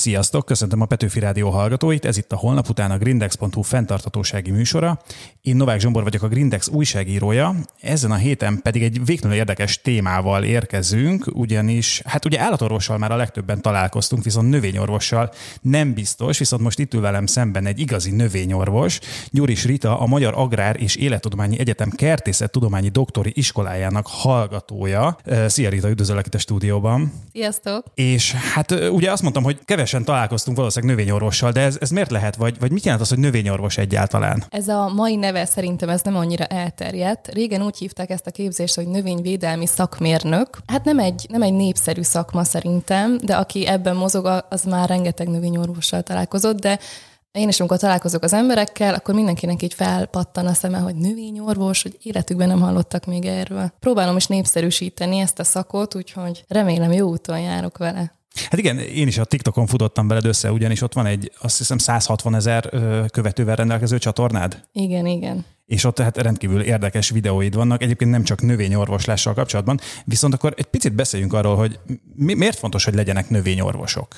Sziasztok, köszöntöm a Petőfi Rádió hallgatóit, ez itt a holnap után a Grindex.hu fenntartatósági műsora. Én Novák Zsombor vagyok a Grindex újságírója, ezen a héten pedig egy végtelenül érdekes témával érkezünk, ugyanis, hát ugye állatorvossal már a legtöbben találkoztunk, viszont növényorvossal nem biztos, viszont most itt ül velem szemben egy igazi növényorvos, Gyuris Rita, a Magyar Agrár és Élettudományi Egyetem Kertészettudományi Doktori Iskolájának hallgatója. Szia Rita, üdvözöllek itt a stúdióban. Sziasztok! És hát ugye azt mondtam, hogy keves kevesen találkoztunk valószínűleg növényorvossal, de ez, ez miért lehet, vagy, vagy mit jelent az, hogy növényorvos egyáltalán? Ez a mai neve szerintem ez nem annyira elterjedt. Régen úgy hívták ezt a képzést, hogy növényvédelmi szakmérnök. Hát nem egy, nem egy népszerű szakma szerintem, de aki ebben mozog, az már rengeteg növényorvossal találkozott, de én is, amikor találkozok az emberekkel, akkor mindenkinek így felpattan a szeme, hogy növényorvos, hogy életükben nem hallottak még erről. Próbálom is népszerűsíteni ezt a szakot, úgyhogy remélem jó úton járok vele. Hát igen, én is a TikTokon futottam veled össze, ugyanis ott van egy, azt hiszem 160 ezer követővel rendelkező csatornád. Igen, igen és ott tehát rendkívül érdekes videóid vannak, egyébként nem csak növényorvoslással kapcsolatban, viszont akkor egy picit beszéljünk arról, hogy mi, miért fontos, hogy legyenek növényorvosok?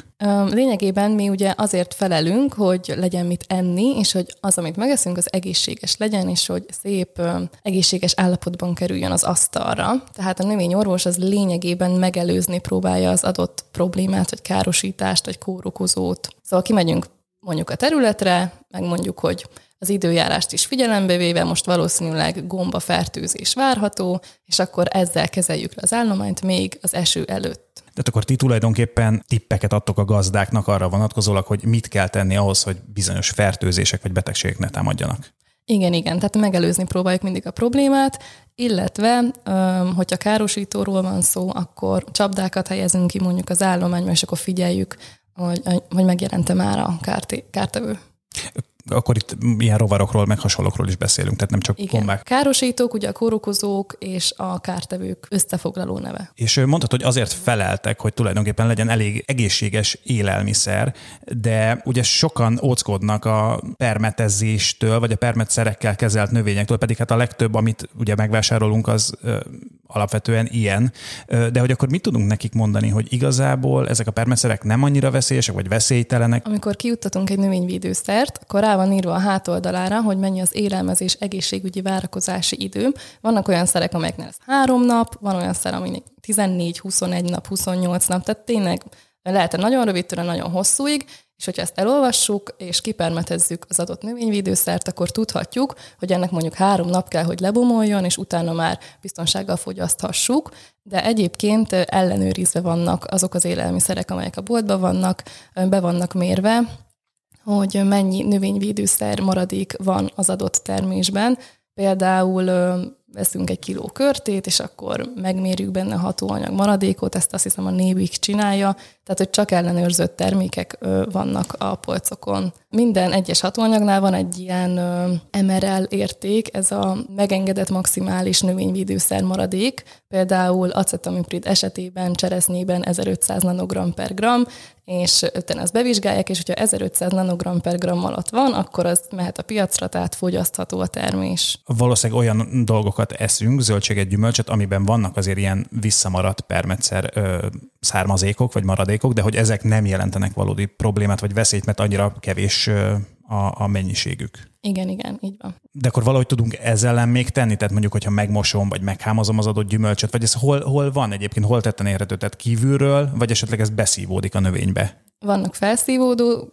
Lényegében mi ugye azért felelünk, hogy legyen mit enni, és hogy az, amit megeszünk, az egészséges legyen, és hogy szép egészséges állapotban kerüljön az asztalra. Tehát a növényorvos az lényegében megelőzni próbálja az adott problémát, vagy károsítást, vagy kórokozót. Szóval kimegyünk mondjuk a területre, megmondjuk, hogy az időjárást is figyelembe véve, most valószínűleg gomba fertőzés várható, és akkor ezzel kezeljük le az állományt még az eső előtt. Tehát akkor ti tulajdonképpen tippeket adtok a gazdáknak arra vonatkozólag, hogy mit kell tenni ahhoz, hogy bizonyos fertőzések vagy betegségek ne támadjanak. Igen, igen, tehát megelőzni próbáljuk mindig a problémát, illetve, hogyha károsítóról van szó, akkor csapdákat helyezünk ki mondjuk az állományban, és akkor figyeljük, hogy, hogy megjelente már a kártevő akkor itt ilyen rovarokról, meg hasonlókról is beszélünk, tehát nem csak Igen. gombák. Károsítók, ugye a kórokozók és a kártevők összefoglaló neve. És mondtad, hogy azért feleltek, hogy tulajdonképpen legyen elég egészséges élelmiszer, de ugye sokan óckodnak a permetezéstől, vagy a permetszerekkel kezelt növényektől, pedig hát a legtöbb, amit ugye megvásárolunk, az alapvetően ilyen. De hogy akkor mit tudunk nekik mondani, hogy igazából ezek a permetszerek nem annyira veszélyesek, vagy veszélytelenek? Amikor kiuttatunk egy növényvédőszert, akkor rá van írva a hátoldalára, hogy mennyi az élelmezés egészségügyi várakozási idő. Vannak olyan szerek, amelyeknél ez három nap, van olyan szer, aminek 14, 21 nap, 28 nap, tehát tényleg lehet nagyon rövid, nagyon hosszúig, és hogyha ezt elolvassuk, és kipermetezzük az adott növényvédőszert, akkor tudhatjuk, hogy ennek mondjuk három nap kell, hogy lebomoljon, és utána már biztonsággal fogyaszthassuk, de egyébként ellenőrizve vannak azok az élelmiszerek, amelyek a boltban vannak, be vannak mérve, hogy mennyi növényvédőszer maradék van az adott termésben. Például veszünk egy kiló körtét, és akkor megmérjük benne hatóanyag maradékot, ezt azt hiszem a Nébik csinálja, tehát hogy csak ellenőrzött termékek vannak a polcokon. Minden egyes hatóanyagnál van egy ilyen MRL érték, ez a megengedett maximális növényvédőszer maradék, például acetamiprid esetében cseresznyében 1500 nanogram per gram, és utána ezt bevizsgálják, és hogyha 1500 nanogram per gram alatt van, akkor az mehet a piacra, tehát fogyasztható a termés. Valószínűleg olyan dolgokat eszünk, zöldséget, gyümölcsöt, amiben vannak azért ilyen visszamaradt permetszer ö, származékok vagy maradékok, de hogy ezek nem jelentenek valódi problémát vagy veszélyt, mert annyira kevés a, a mennyiségük. Igen, igen, így van. De akkor valahogy tudunk ezzel ellen még tenni? Tehát mondjuk, hogyha megmosom, vagy meghámozom az adott gyümölcsöt, vagy ez hol, hol van egyébként, hol tetten érhető? Tehát kívülről, vagy esetleg ez beszívódik a növénybe? Vannak felszívódó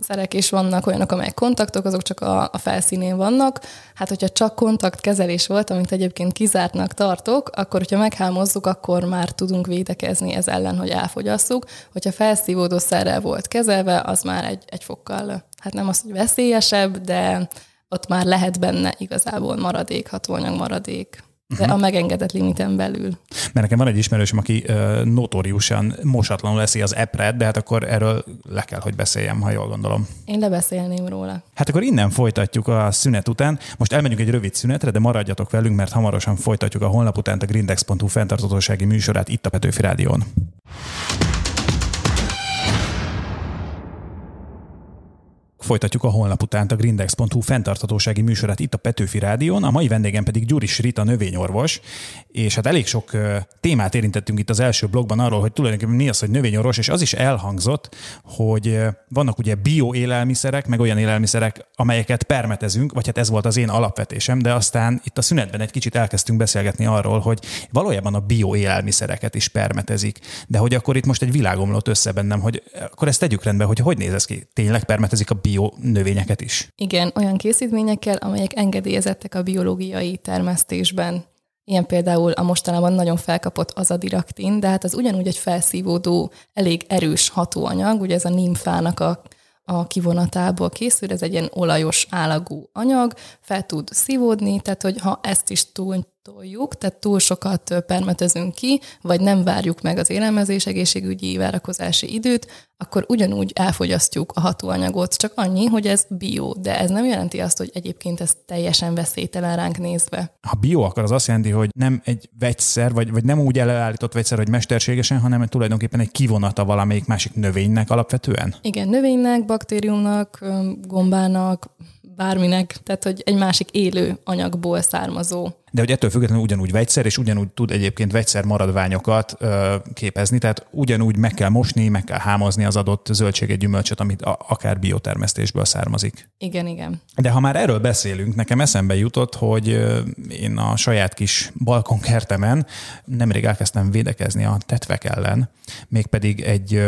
szerek, és vannak olyanok, amelyek kontaktok, azok csak a, a felszínén vannak. Hát, hogyha csak kontaktkezelés volt, amit egyébként kizártnak tartok, akkor, hogyha meghámozzuk, akkor már tudunk védekezni ez ellen, hogy elfogyasszuk. Hogyha felszívódó szerrel volt kezelve, az már egy, egy fokkal, hát nem az, hogy veszélyesebb, de ott már lehet benne igazából maradék, hatóanyag maradék de a megengedett limiten belül. Mert nekem van egy ismerősöm, aki uh, notóriusan mosatlanul leszi az epret, de hát akkor erről le kell, hogy beszéljem, ha jól gondolom. Én lebeszélném róla. Hát akkor innen folytatjuk a szünet után. Most elmegyünk egy rövid szünetre, de maradjatok velünk, mert hamarosan folytatjuk a holnap után a grindex.hu fenntartatósági műsorát itt a Petőfi Rádión. Folytatjuk a holnap után a grindex.hu fenntarthatósági műsorát itt a Petőfi Rádión. A mai vendégem pedig Gyuris Rita növényorvos, és hát elég sok témát érintettünk itt az első blogban arról, hogy tulajdonképpen mi az, hogy növényorvos, és az is elhangzott, hogy vannak ugye bioélelmiszerek, meg olyan élelmiszerek, amelyeket permetezünk, vagy hát ez volt az én alapvetésem, de aztán itt a szünetben egy kicsit elkezdtünk beszélgetni arról, hogy valójában a bioélelmiszereket is permetezik, de hogy akkor itt most egy világomlott össze bennem, hogy akkor ezt tegyük rendbe, hogy hogy néz ez ki? Tényleg permetezik a bio növényeket is? Igen, olyan készítményekkel, amelyek engedélyezettek a biológiai termesztésben. Ilyen például a mostanában nagyon felkapott az a diraktin, de hát az ugyanúgy egy felszívódó, elég erős hatóanyag, ugye ez a nimfának a a kivonatából készül, ez egy ilyen olajos állagú anyag, fel tud szívódni, tehát hogy ha ezt is túl toljuk, tehát túl sokat permetezünk ki, vagy nem várjuk meg az élelmezés egészségügyi várakozási időt, akkor ugyanúgy elfogyasztjuk a hatóanyagot, csak annyi, hogy ez bio, de ez nem jelenti azt, hogy egyébként ez teljesen veszélytelen ránk nézve. Ha bio, akkor az azt jelenti, hogy nem egy vegyszer, vagy, vagy nem úgy előállított vegyszer, hogy mesterségesen, hanem tulajdonképpen egy kivonata valamelyik másik növénynek alapvetően? Igen, növénynek, baktériumnak, gombának, bárminek, tehát hogy egy másik élő anyagból származó. De hogy ettől függetlenül ugyanúgy vegyszer, és ugyanúgy tud egyébként vegyszer maradványokat ö, képezni, tehát ugyanúgy meg kell mosni, meg kell hámozni az adott zöldséget, gyümölcsöt, amit a, akár biotermesztésből származik. Igen, igen. De ha már erről beszélünk, nekem eszembe jutott, hogy én a saját kis balkonkertemen nemrég elkezdtem védekezni a tetvek ellen, mégpedig egy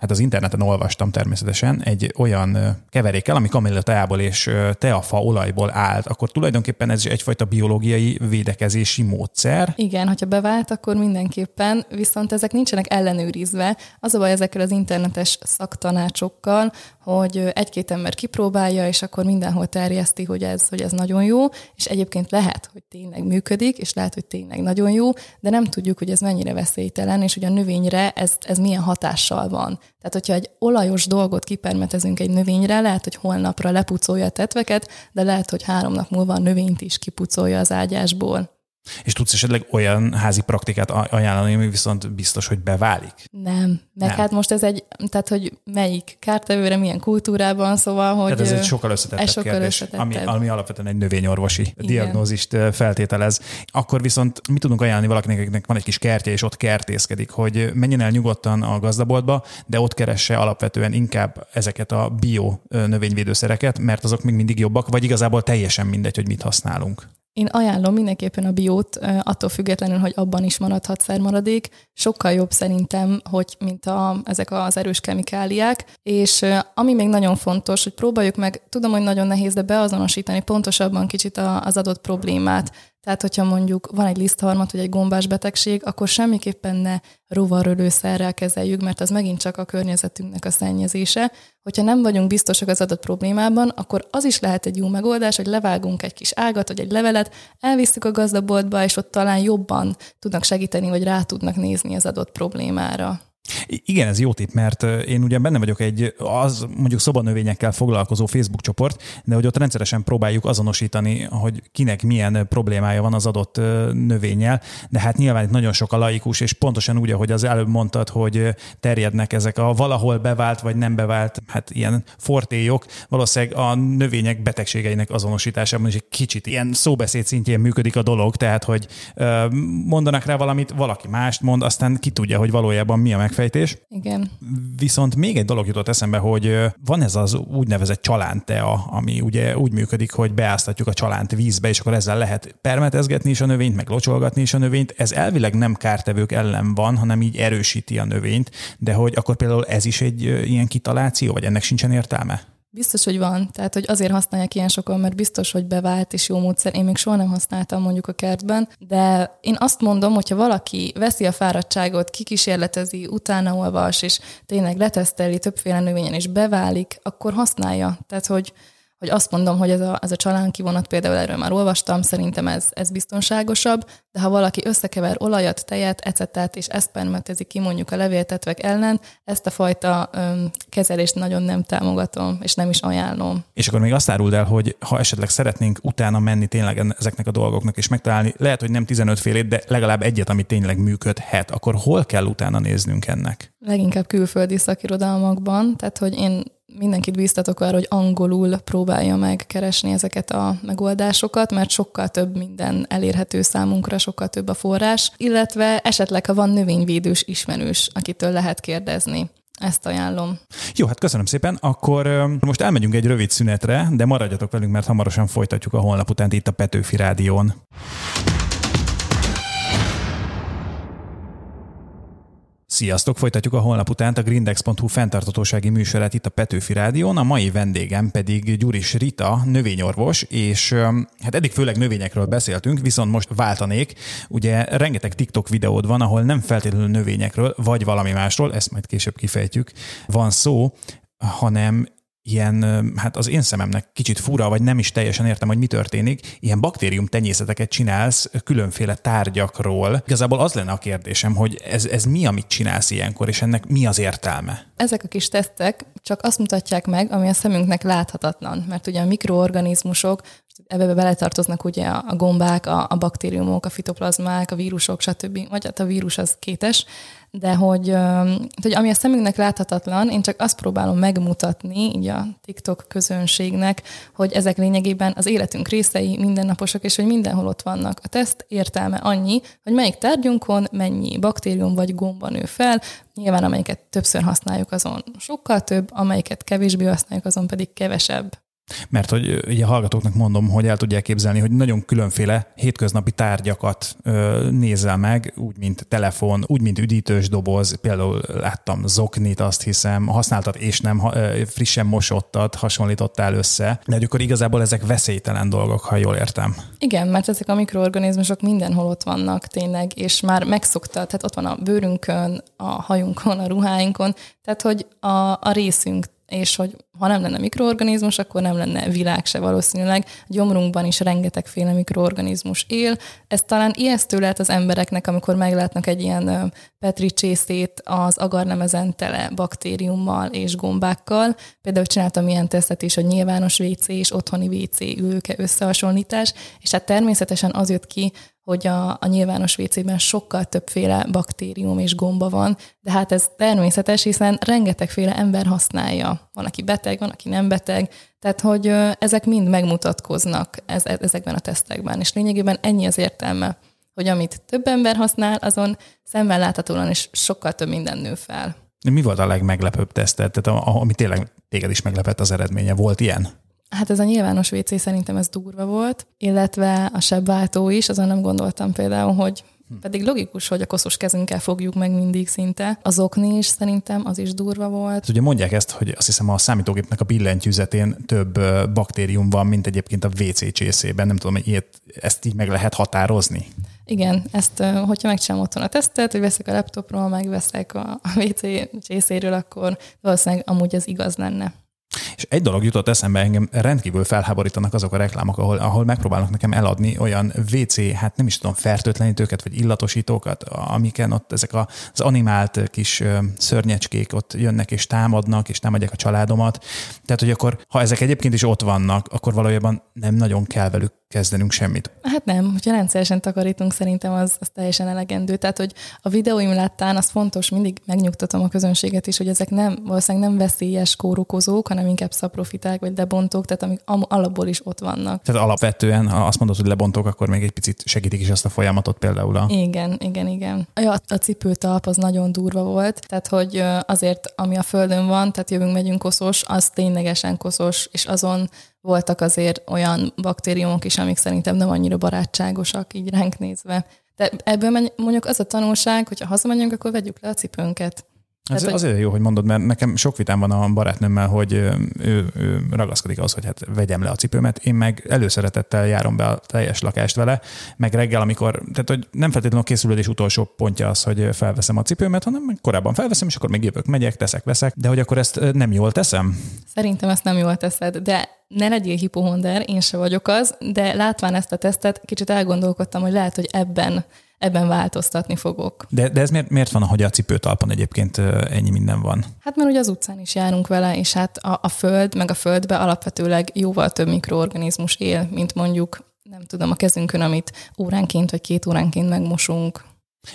hát az interneten olvastam természetesen, egy olyan keverékkel, ami kamilla teából és teafa olajból állt, akkor tulajdonképpen ez is egyfajta biológiai védekezési módszer. Igen, hogyha bevált, akkor mindenképpen, viszont ezek nincsenek ellenőrizve. Az a baj ezekkel az internetes szaktanácsokkal, hogy egy-két ember kipróbálja, és akkor mindenhol terjeszti, hogy ez, hogy ez nagyon jó, és egyébként lehet, hogy tényleg működik, és lehet, hogy tényleg nagyon jó, de nem tudjuk, hogy ez mennyire veszélytelen, és hogy a növényre ez, ez milyen hatással van. Tehát, hogyha egy olajos dolgot kipermetezünk egy növényre, lehet, hogy holnapra lepucolja a tetveket, de lehet, hogy három nap múlva a növényt is kipucolja az ágyásból. És tudsz esetleg olyan házi praktikát ajánlani, ami viszont biztos, hogy beválik? Nem. Meg Nem. hát most ez egy, tehát hogy melyik kártevőre, milyen kultúrában, szóval, hogy... Tehát ez egy sokkal összetettebb ez sokkal kérdés, ami, ami alapvetően egy növényorvosi Igen. diagnózist feltételez. Akkor viszont mit tudunk ajánlani valakinek, akinek van egy kis kertje, és ott kertészkedik, hogy menjen el nyugodtan a gazdaboltba, de ott keresse alapvetően inkább ezeket a bio növényvédőszereket, mert azok még mindig jobbak, vagy igazából teljesen mindegy, hogy mit használunk. Én ajánlom mindenképpen a biót, attól függetlenül, hogy abban is maradhat szermaradék. Sokkal jobb szerintem, hogy mint a, ezek az erős kemikáliák. És ami még nagyon fontos, hogy próbáljuk meg, tudom, hogy nagyon nehéz, de beazonosítani pontosabban kicsit az adott problémát. Tehát, hogyha mondjuk van egy lisztharmat, vagy egy gombás betegség, akkor semmiképpen ne rovarölőszerrel kezeljük, mert az megint csak a környezetünknek a szennyezése. Hogyha nem vagyunk biztosak az adott problémában, akkor az is lehet egy jó megoldás, hogy levágunk egy kis ágat, vagy egy levelet, elviszük a gazdaboltba, és ott talán jobban tudnak segíteni, vagy rá tudnak nézni az adott problémára. Igen, ez jó tipp, mert én ugye benne vagyok egy, az mondjuk szobanövényekkel foglalkozó Facebook csoport, de hogy ott rendszeresen próbáljuk azonosítani, hogy kinek milyen problémája van az adott növényel, de hát nyilván itt nagyon sok a laikus, és pontosan úgy, ahogy az előbb mondtad, hogy terjednek ezek a valahol bevált vagy nem bevált, hát ilyen fortéjok, valószínűleg a növények betegségeinek azonosításában is egy kicsit ilyen szóbeszéd szintjén működik a dolog, tehát hogy mondanak rá valamit, valaki mást mond, aztán ki tudja, hogy valójában mi a megfelelő megfejtés. Igen. Viszont még egy dolog jutott eszembe, hogy van ez az úgynevezett csalántea, ami ugye úgy működik, hogy beáztatjuk a csalánt vízbe, és akkor ezzel lehet permetezgetni is a növényt, meg locsolgatni is a növényt. Ez elvileg nem kártevők ellen van, hanem így erősíti a növényt, de hogy akkor például ez is egy ilyen kitaláció, vagy ennek sincsen értelme? Biztos, hogy van. Tehát, hogy azért használják ilyen sokan, mert biztos, hogy bevált és jó módszer. Én még soha nem használtam mondjuk a kertben, de én azt mondom, hogyha valaki veszi a fáradtságot, kikísérletezi, utána olvas, és tényleg leteszteli többféle növényen, és beválik, akkor használja. Tehát, hogy hogy azt mondom, hogy ez a, ez a csalán kivonat, például erről már olvastam, szerintem ez, ez biztonságosabb, de ha valaki összekever olajat, tejet, ecetet, és ezt permetezi ki mondjuk a levéltetvek ellen, ezt a fajta öm, kezelést nagyon nem támogatom, és nem is ajánlom. És akkor még azt áruld el, hogy ha esetleg szeretnénk utána menni tényleg ezeknek a dolgoknak, és megtalálni, lehet, hogy nem 15 félét, de legalább egyet, ami tényleg működhet, akkor hol kell utána néznünk ennek? Leginkább külföldi szakirodalmakban, tehát hogy én mindenkit bíztatok arra, hogy angolul próbálja meg keresni ezeket a megoldásokat, mert sokkal több minden elérhető számunkra, sokkal több a forrás, illetve esetleg, ha van növényvédős ismerős, akitől lehet kérdezni. Ezt ajánlom. Jó, hát köszönöm szépen. Akkor most elmegyünk egy rövid szünetre, de maradjatok velünk, mert hamarosan folytatjuk a holnap után itt a Petőfi Rádión. Sziasztok! Folytatjuk a holnap után a grindex.hu fenntartatósági műsorát itt a Petőfi Rádión. A mai vendégem pedig Gyuris Rita, növényorvos, és hát eddig főleg növényekről beszéltünk, viszont most váltanék. Ugye rengeteg TikTok videód van, ahol nem feltétlenül növényekről, vagy valami másról, ezt majd később kifejtjük, van szó, hanem ilyen, hát az én szememnek kicsit fura, vagy nem is teljesen értem, hogy mi történik, ilyen baktérium tenyészeteket csinálsz különféle tárgyakról. Igazából az lenne a kérdésem, hogy ez, ez mi, amit csinálsz ilyenkor, és ennek mi az értelme? Ezek a kis tesztek csak azt mutatják meg, ami a szemünknek láthatatlan, mert ugye a mikroorganizmusok ebbe beletartoznak ugye a gombák, a, a baktériumok, a fitoplazmák, a vírusok, stb. Vagy hát a vírus az kétes, de hogy, hogy ami a szemünknek láthatatlan, én csak azt próbálom megmutatni így a TikTok közönségnek, hogy ezek lényegében az életünk részei, mindennaposak, és hogy mindenhol ott vannak. A teszt értelme annyi, hogy melyik tárgyunkon mennyi baktérium vagy gomba nő fel, nyilván amelyiket többször használjuk, azon sokkal több, amelyiket kevésbé használjuk, azon pedig kevesebb. Mert hogy ugye hallgatóknak mondom, hogy el tudják képzelni, hogy nagyon különféle hétköznapi tárgyakat ö, nézel meg, úgy, mint telefon, úgy, mint üdítős doboz, például láttam zoknit, azt hiszem, használtad és nem ö, frissen mosottat, hasonlítottál össze, de akkor igazából ezek veszélytelen dolgok, ha jól értem. Igen, mert ezek a mikroorganizmusok mindenhol ott vannak tényleg, és már megszokta, tehát ott van a bőrünkön, a hajunkon, a ruháinkon, tehát hogy a, a részünk és hogy ha nem lenne mikroorganizmus, akkor nem lenne világ se valószínűleg. A gyomrunkban is rengetegféle mikroorganizmus él. Ez talán ijesztő lehet az embereknek, amikor meglátnak egy ilyen petri csészét az agarnemezen tele baktériummal és gombákkal. Például csináltam ilyen tesztet is, hogy nyilvános WC és otthoni WC ülőke összehasonlítás, és hát természetesen az jött ki, hogy a, a nyilvános WC-ben sokkal többféle baktérium és gomba van, de hát ez természetes, hiszen rengetegféle ember használja. Van, aki beteg, van, aki nem beteg, tehát hogy ezek mind megmutatkoznak ez, ezekben a tesztekben, és lényegében ennyi az értelme, hogy amit több ember használ, azon szemmel láthatóan is sokkal több minden nő fel. Mi volt a legmeglepőbb tesztet, tehát ami tényleg téged is meglepett az eredménye? Volt ilyen? Hát ez a nyilvános WC szerintem ez durva volt, illetve a sebváltó is, azon nem gondoltam például, hogy pedig logikus, hogy a koszos kezünkkel fogjuk meg mindig szinte. Az okni is szerintem, az is durva volt. Ugye mondják ezt, hogy azt hiszem a számítógépnek a billentyűzetén több baktérium van, mint egyébként a WC csészében. Nem tudom, hogy ilyet, ezt így meg lehet határozni. Igen, ezt, hogyha megcsinálom otthon a tesztet, hogy veszek a laptopról, megveszek a WC csészéről, akkor valószínűleg amúgy ez igaz lenne. És egy dolog jutott eszembe, engem rendkívül felháborítanak azok a reklámok, ahol, ahol megpróbálnak nekem eladni olyan WC, hát nem is tudom, fertőtlenítőket vagy illatosítókat, amiken ott ezek az animált kis szörnyecskék ott jönnek és támadnak, és támadják a családomat. Tehát, hogy akkor, ha ezek egyébként is ott vannak, akkor valójában nem nagyon kell velük kezdenünk semmit. Hát nem, hogyha rendszeresen takarítunk, szerintem az, az teljesen elegendő. Tehát, hogy a videóim láttán az fontos, mindig megnyugtatom a közönséget is, hogy ezek nem, valószínűleg nem veszélyes kórokozók, hanem inkább szaprofiták vagy lebontók, tehát amik alapból is ott vannak. Tehát alapvetően, ha azt mondod, hogy lebontók, akkor még egy picit segítik is azt a folyamatot például. A... Igen, igen, igen. Ja, a cipőtalp az nagyon durva volt, tehát hogy azért, ami a földön van, tehát jövünk, megyünk koszos, az ténylegesen koszos, és azon voltak azért olyan baktériumok is, amik szerintem nem annyira barátságosak így ránk nézve. De ebből mondjuk az a tanulság, hogyha hazamegyünk, akkor vegyük le a cipőnket. Ez hát, azért jó, hogy mondod, mert nekem sok vitám van a barátnőmmel, hogy ő, ő ragaszkodik az, hogy hát vegyem le a cipőmet. Én meg előszeretettel járom be a teljes lakást vele, meg reggel, amikor, tehát hogy nem feltétlenül a készülődés utolsó pontja az, hogy felveszem a cipőmet, hanem korábban felveszem, és akkor még jövök, megyek, teszek, veszek, de hogy akkor ezt nem jól teszem? Szerintem ezt nem jól teszed, de ne legyél hipohonder, én se vagyok az, de látván ezt a tesztet, kicsit elgondolkodtam, hogy lehet, hogy ebben ebben változtatni fogok. De, de ez miért, miért van, hogy a cipőtalpon egyébként ennyi minden van? Hát mert ugye az utcán is járunk vele, és hát a, a föld, meg a földbe alapvetőleg jóval több mikroorganizmus él, mint mondjuk nem tudom, a kezünkön, amit óránként vagy két óránként megmosunk.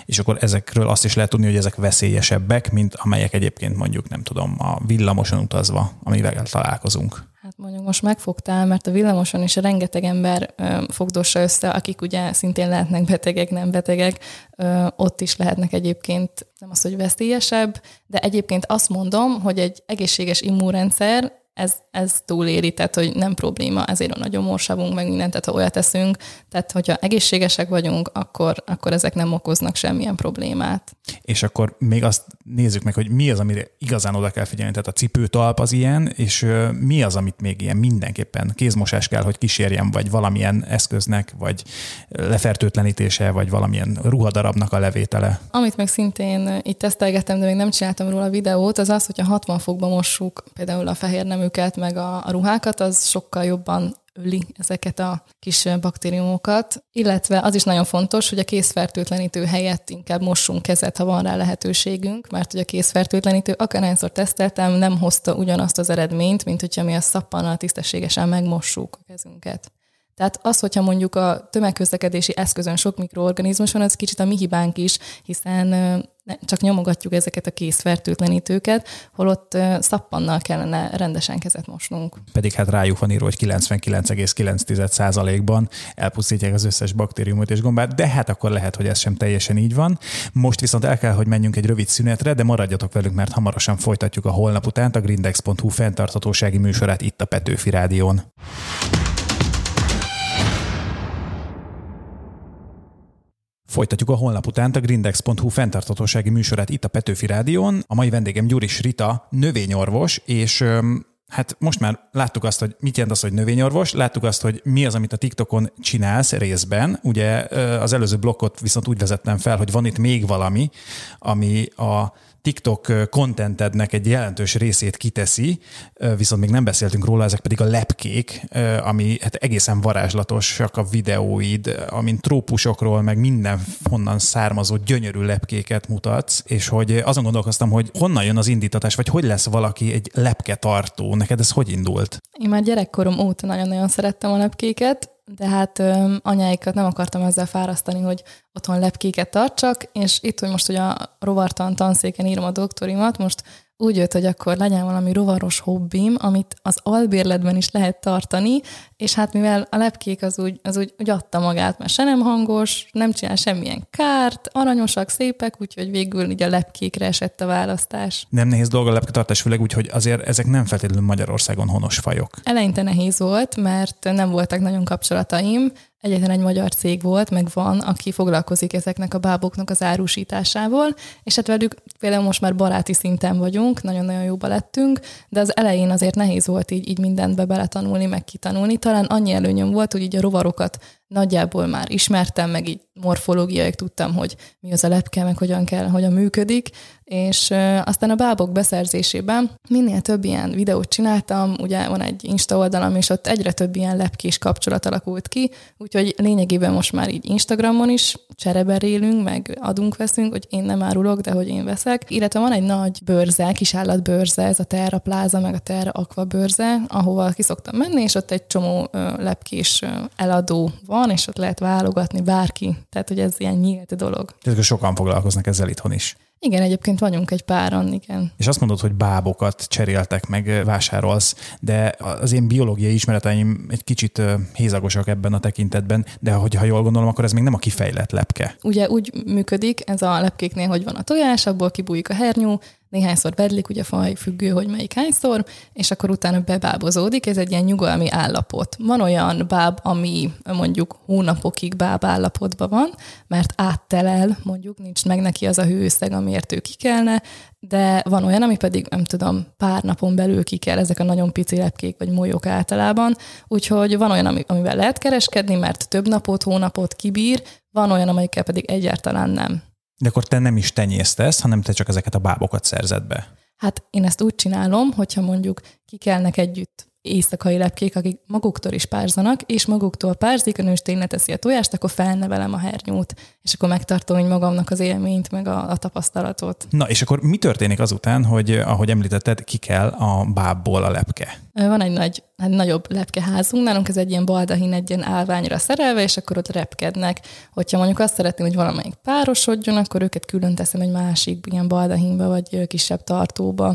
És akkor ezekről azt is lehet tudni, hogy ezek veszélyesebbek, mint amelyek egyébként mondjuk, nem tudom, a villamoson utazva, amivel találkozunk. Hát mondjuk most megfogtál, mert a villamoson is rengeteg ember fogdossa össze, akik ugye szintén lehetnek betegek, nem betegek, ott is lehetnek egyébként nem az, hogy veszélyesebb, de egyébként azt mondom, hogy egy egészséges immunrendszer ez, ez túléri, tehát hogy nem probléma, ezért a nagyon morsavunk, meg mindent, tehát ha olyat teszünk, tehát hogyha egészségesek vagyunk, akkor, akkor ezek nem okoznak semmilyen problémát. És akkor még azt nézzük meg, hogy mi az, amire igazán oda kell figyelni, tehát a cipőtalp az ilyen, és mi az, amit még ilyen mindenképpen kézmosás kell, hogy kísérjen, vagy valamilyen eszköznek, vagy lefertőtlenítése, vagy valamilyen ruhadarabnak a levétele. Amit meg szintén itt tesztelgettem, de még nem csináltam róla videót, az az, hogyha 60 fokba mossuk például a fehér neműket, meg a, a ruhákat, az sokkal jobban öli ezeket a kis baktériumokat, illetve az is nagyon fontos, hogy a készfertőtlenítő helyett inkább mossunk kezet, ha van rá lehetőségünk, mert hogy a készfertőtlenítő, akárhányszor teszteltem, nem hozta ugyanazt az eredményt, mint hogyha mi a szappannal tisztességesen megmossuk a kezünket. Tehát az, hogyha mondjuk a tömegközlekedési eszközön sok mikroorganizmus van, az kicsit a mi hibánk is, hiszen csak nyomogatjuk ezeket a készfertőtlenítőket, holott szappannal kellene rendesen kezet mosnunk. Pedig hát rájuk van írva, hogy 99,9%-ban elpusztítják az összes baktériumot és gombát, de hát akkor lehet, hogy ez sem teljesen így van. Most viszont el kell, hogy menjünk egy rövid szünetre, de maradjatok velünk, mert hamarosan folytatjuk a holnap után a grindex.hu fenntarthatósági műsorát itt a Petőfi Rádión. Folytatjuk a holnap után a grindex.hu fenntartatósági műsorát itt a Petőfi Rádión. A mai vendégem Gyuris Rita, növényorvos, és Hát most már láttuk azt, hogy mit jelent az, hogy növényorvos, láttuk azt, hogy mi az, amit a TikTokon csinálsz részben. Ugye az előző blokkot viszont úgy vezettem fel, hogy van itt még valami, ami a TikTok contentednek egy jelentős részét kiteszi, viszont még nem beszéltünk róla, ezek pedig a lepkék, ami hát egészen varázslatosak a videóid, amint trópusokról, meg minden honnan származó gyönyörű lepkéket mutatsz, és hogy azon gondolkoztam, hogy honnan jön az indítatás, vagy hogy lesz valaki egy lepke tartó, neked ez hogy indult? Én már gyerekkorom óta nagyon-nagyon szerettem a lepkéket, de hát anyáikat nem akartam ezzel fárasztani, hogy otthon lepkéket tartsak, és itt, hogy most ugye a rovartan tanszéken írom a doktorimat, most úgy jött, hogy akkor legyen valami rovaros hobbim, amit az albérletben is lehet tartani, és hát mivel a lepkék az úgy, az úgy, úgy adta magát, mert se nem hangos, nem csinál semmilyen kárt, aranyosak, szépek, úgyhogy végül így a lepkékre esett a választás. Nem nehéz dolga a lepketartás, főleg úgy, hogy azért ezek nem feltétlenül Magyarországon honos fajok. Eleinte nehéz volt, mert nem voltak nagyon kapcsolataim, egyetlen egy magyar cég volt, meg van, aki foglalkozik ezeknek a báboknak az árusításával, és hát velük például most már baráti szinten vagyunk, nagyon-nagyon jóba lettünk, de az elején azért nehéz volt így, így mindentbe beletanulni, meg kitanulni. Talán annyi előnyöm volt, hogy így a rovarokat nagyjából már ismertem, meg így morfológiai tudtam, hogy mi az a lepke, meg hogyan kell, hogyan működik, és aztán a bábok beszerzésében minél több ilyen videót csináltam, ugye van egy Insta oldalam, és ott egyre több ilyen lepkés kapcsolat alakult ki, úgyhogy lényegében most már így Instagramon is csereberélünk, meg adunk, veszünk, hogy én nem árulok, de hogy én veszek. Illetve van egy nagy bőrze, kis állatbőrze, ez a Terra Plaza, meg a Terra Aqua bőrze, ahova ki szoktam menni, és ott egy csomó lepkés eladó van, és ott lehet válogatni bárki. Tehát, hogy ez ilyen nyílt dolog. Tehát sokan foglalkoznak ezzel itthon is. Igen, egyébként vagyunk egy páran, igen. És azt mondod, hogy bábokat cseréltek, meg vásárolsz, de az én biológiai ismereteim egy kicsit hézagosak ebben a tekintetben, de hogyha jól gondolom, akkor ez még nem a kifejlett lepke. Ugye úgy működik ez a lepkéknél, hogy van a tojás, abból kibújik a hernyó, néhányszor bedlik, ugye faj függő, hogy melyik hányszor, és akkor utána bebábozódik, ez egy ilyen nyugalmi állapot. Van olyan báb, ami mondjuk hónapokig báb állapotban van, mert áttelel, mondjuk nincs meg neki az a hőszeg, amiért ő kikelne, de van olyan, ami pedig, nem tudom, pár napon belül ki kell, ezek a nagyon pici lepkék vagy molyok általában, úgyhogy van olyan, amivel lehet kereskedni, mert több napot, hónapot kibír, van olyan, amelyikkel pedig egyáltalán nem. De akkor te nem is tenyésztesz, hanem te csak ezeket a bábokat szerzed be. Hát én ezt úgy csinálom, hogyha mondjuk kikelnek együtt éjszakai lepkék, akik maguktól is párzanak, és maguktól párzik, a nőstény leteszi a tojást, akkor felnevelem a hernyót, és akkor megtartom hogy magamnak az élményt, meg a, a tapasztalatot. Na, és akkor mi történik azután, hogy ahogy említetted, ki kell a bábból a lepke? Van egy nagy, egy nagyobb lepkeházunk, nálunk ez egy ilyen baldahin, egy ilyen állványra szerelve, és akkor ott repkednek. Hogyha mondjuk azt szeretném, hogy valamelyik párosodjon, akkor őket külön teszem egy másik ilyen baldahinba, vagy kisebb tartóba.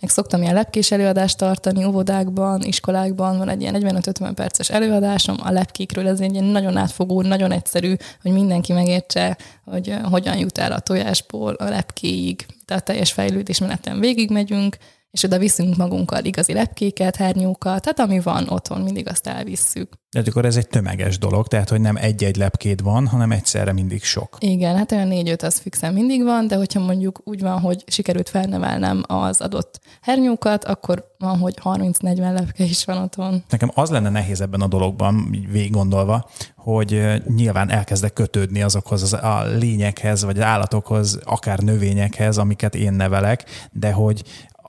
Meg szoktam ilyen lepkés előadást tartani óvodákban, iskolákban, van egy ilyen 45-50 perces előadásom. A lepkékről, ez egy ilyen nagyon átfogó, nagyon egyszerű, hogy mindenki megértse, hogy hogyan jut el a tojásból a lepkéig, tehát teljes fejlődésmeneten végigmegyünk, és oda viszünk magunkkal igazi lepkéket, hernyókat, tehát ami van otthon, mindig azt elvisszük. De akkor ez egy tömeges dolog, tehát hogy nem egy-egy lepkéd van, hanem egyszerre mindig sok. Igen, hát olyan négy-öt az fixen mindig van, de hogyha mondjuk úgy van, hogy sikerült felnevelnem az adott hernyókat, akkor van, hogy 30-40 lepke is van otthon. Nekem az lenne nehéz ebben a dologban, így végig gondolva, hogy nyilván elkezdek kötődni azokhoz az a lényekhez, vagy az állatokhoz, akár növényekhez, amiket én nevelek, de hogy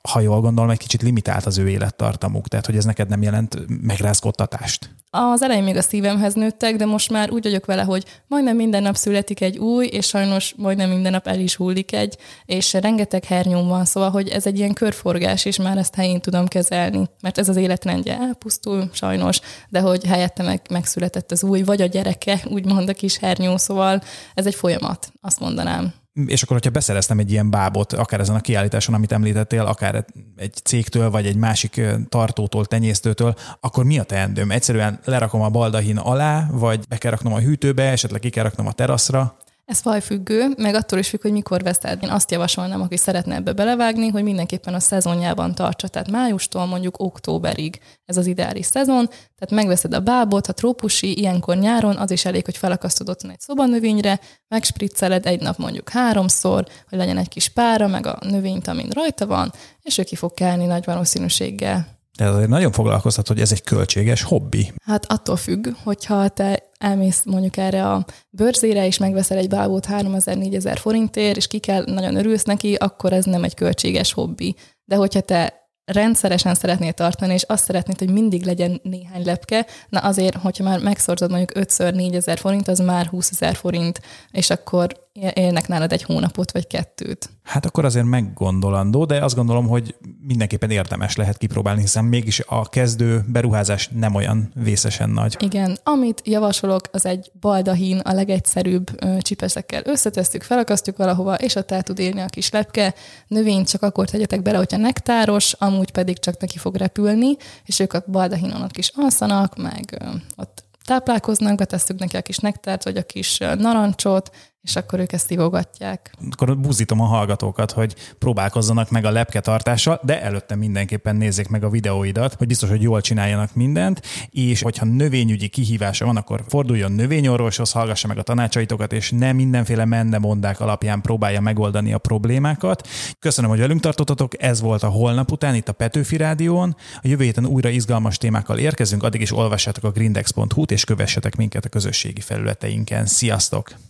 ha jól gondolom, egy kicsit limitált az ő élettartamuk, tehát hogy ez neked nem jelent megrázkodtatást. Az elején még a szívemhez nőttek, de most már úgy vagyok vele, hogy majdnem minden nap születik egy új, és sajnos majdnem minden nap el is hullik egy, és rengeteg hernyóm van, szóval, hogy ez egy ilyen körforgás, és már ezt helyén tudom kezelni, mert ez az életrendje elpusztul, sajnos, de hogy helyette meg, megszületett az új, vagy a gyereke, úgymond a kis hernyó, szóval ez egy folyamat, azt mondanám és akkor, hogyha beszereztem egy ilyen bábot, akár ezen a kiállításon, amit említettél, akár egy cégtől, vagy egy másik tartótól, tenyésztőtől, akkor mi a teendőm? Egyszerűen lerakom a baldahin alá, vagy be kell raknom a hűtőbe, esetleg ki kell a teraszra? Ez fajfüggő, meg attól is függ, hogy mikor veszed. Én azt javasolnám, aki szeretne ebbe belevágni, hogy mindenképpen a szezonjában tartsa, tehát májustól mondjuk októberig ez az ideális szezon, tehát megveszed a bábot, ha trópusi, ilyenkor nyáron, az is elég, hogy felakasztod otthon egy szobanövényre, megspricceled egy nap mondjuk háromszor, hogy legyen egy kis pára, meg a növényt, amin rajta van, és ő ki fog kelni nagy valószínűséggel. Tehát azért nagyon foglalkoztat, hogy ez egy költséges hobbi. Hát attól függ, hogyha te elmész mondjuk erre a bőrzére, és megveszel egy bábót 3000-4000 forintért, és ki kell, nagyon örülsz neki, akkor ez nem egy költséges hobbi. De hogyha te rendszeresen szeretnél tartani, és azt szeretnéd, hogy mindig legyen néhány lepke, na azért, hogyha már megszorzod mondjuk 5-ször ezer forint, az már 20 ezer forint, és akkor élnek nálad egy hónapot vagy kettőt. Hát akkor azért meggondolandó, de azt gondolom, hogy mindenképpen érdemes lehet kipróbálni, hiszen mégis a kezdő beruházás nem olyan vészesen nagy. Igen, amit javasolok, az egy baldahin, a legegyszerűbb csipeszekkel összetesztük, felakasztjuk valahova, és ott el tud élni a kis lepke. Növényt csak akkor tegyetek bele, hogyha nektáros, amúgy pedig csak neki fog repülni, és ők a baldahinon ott kis alszanak, meg ott táplálkoznak, betesszük neki a kis nektárt, vagy a kis narancsot, és akkor ők ezt szívogatják. Akkor buzítom a hallgatókat, hogy próbálkozzanak meg a lepketartással, de előtte mindenképpen nézzék meg a videóidat, hogy biztos, hogy jól csináljanak mindent, és hogyha növényügyi kihívása van, akkor forduljon növényorvoshoz, hallgassa meg a tanácsaitokat, és ne mindenféle mondák alapján próbálja megoldani a problémákat. Köszönöm, hogy velünk tartottatok, ez volt a holnap után itt a Petőfi Rádión. A jövő héten újra izgalmas témákkal érkezünk, addig is olvassátok a grindex.hu-t, és kövessetek minket a közösségi felületeinken. Sziasztok!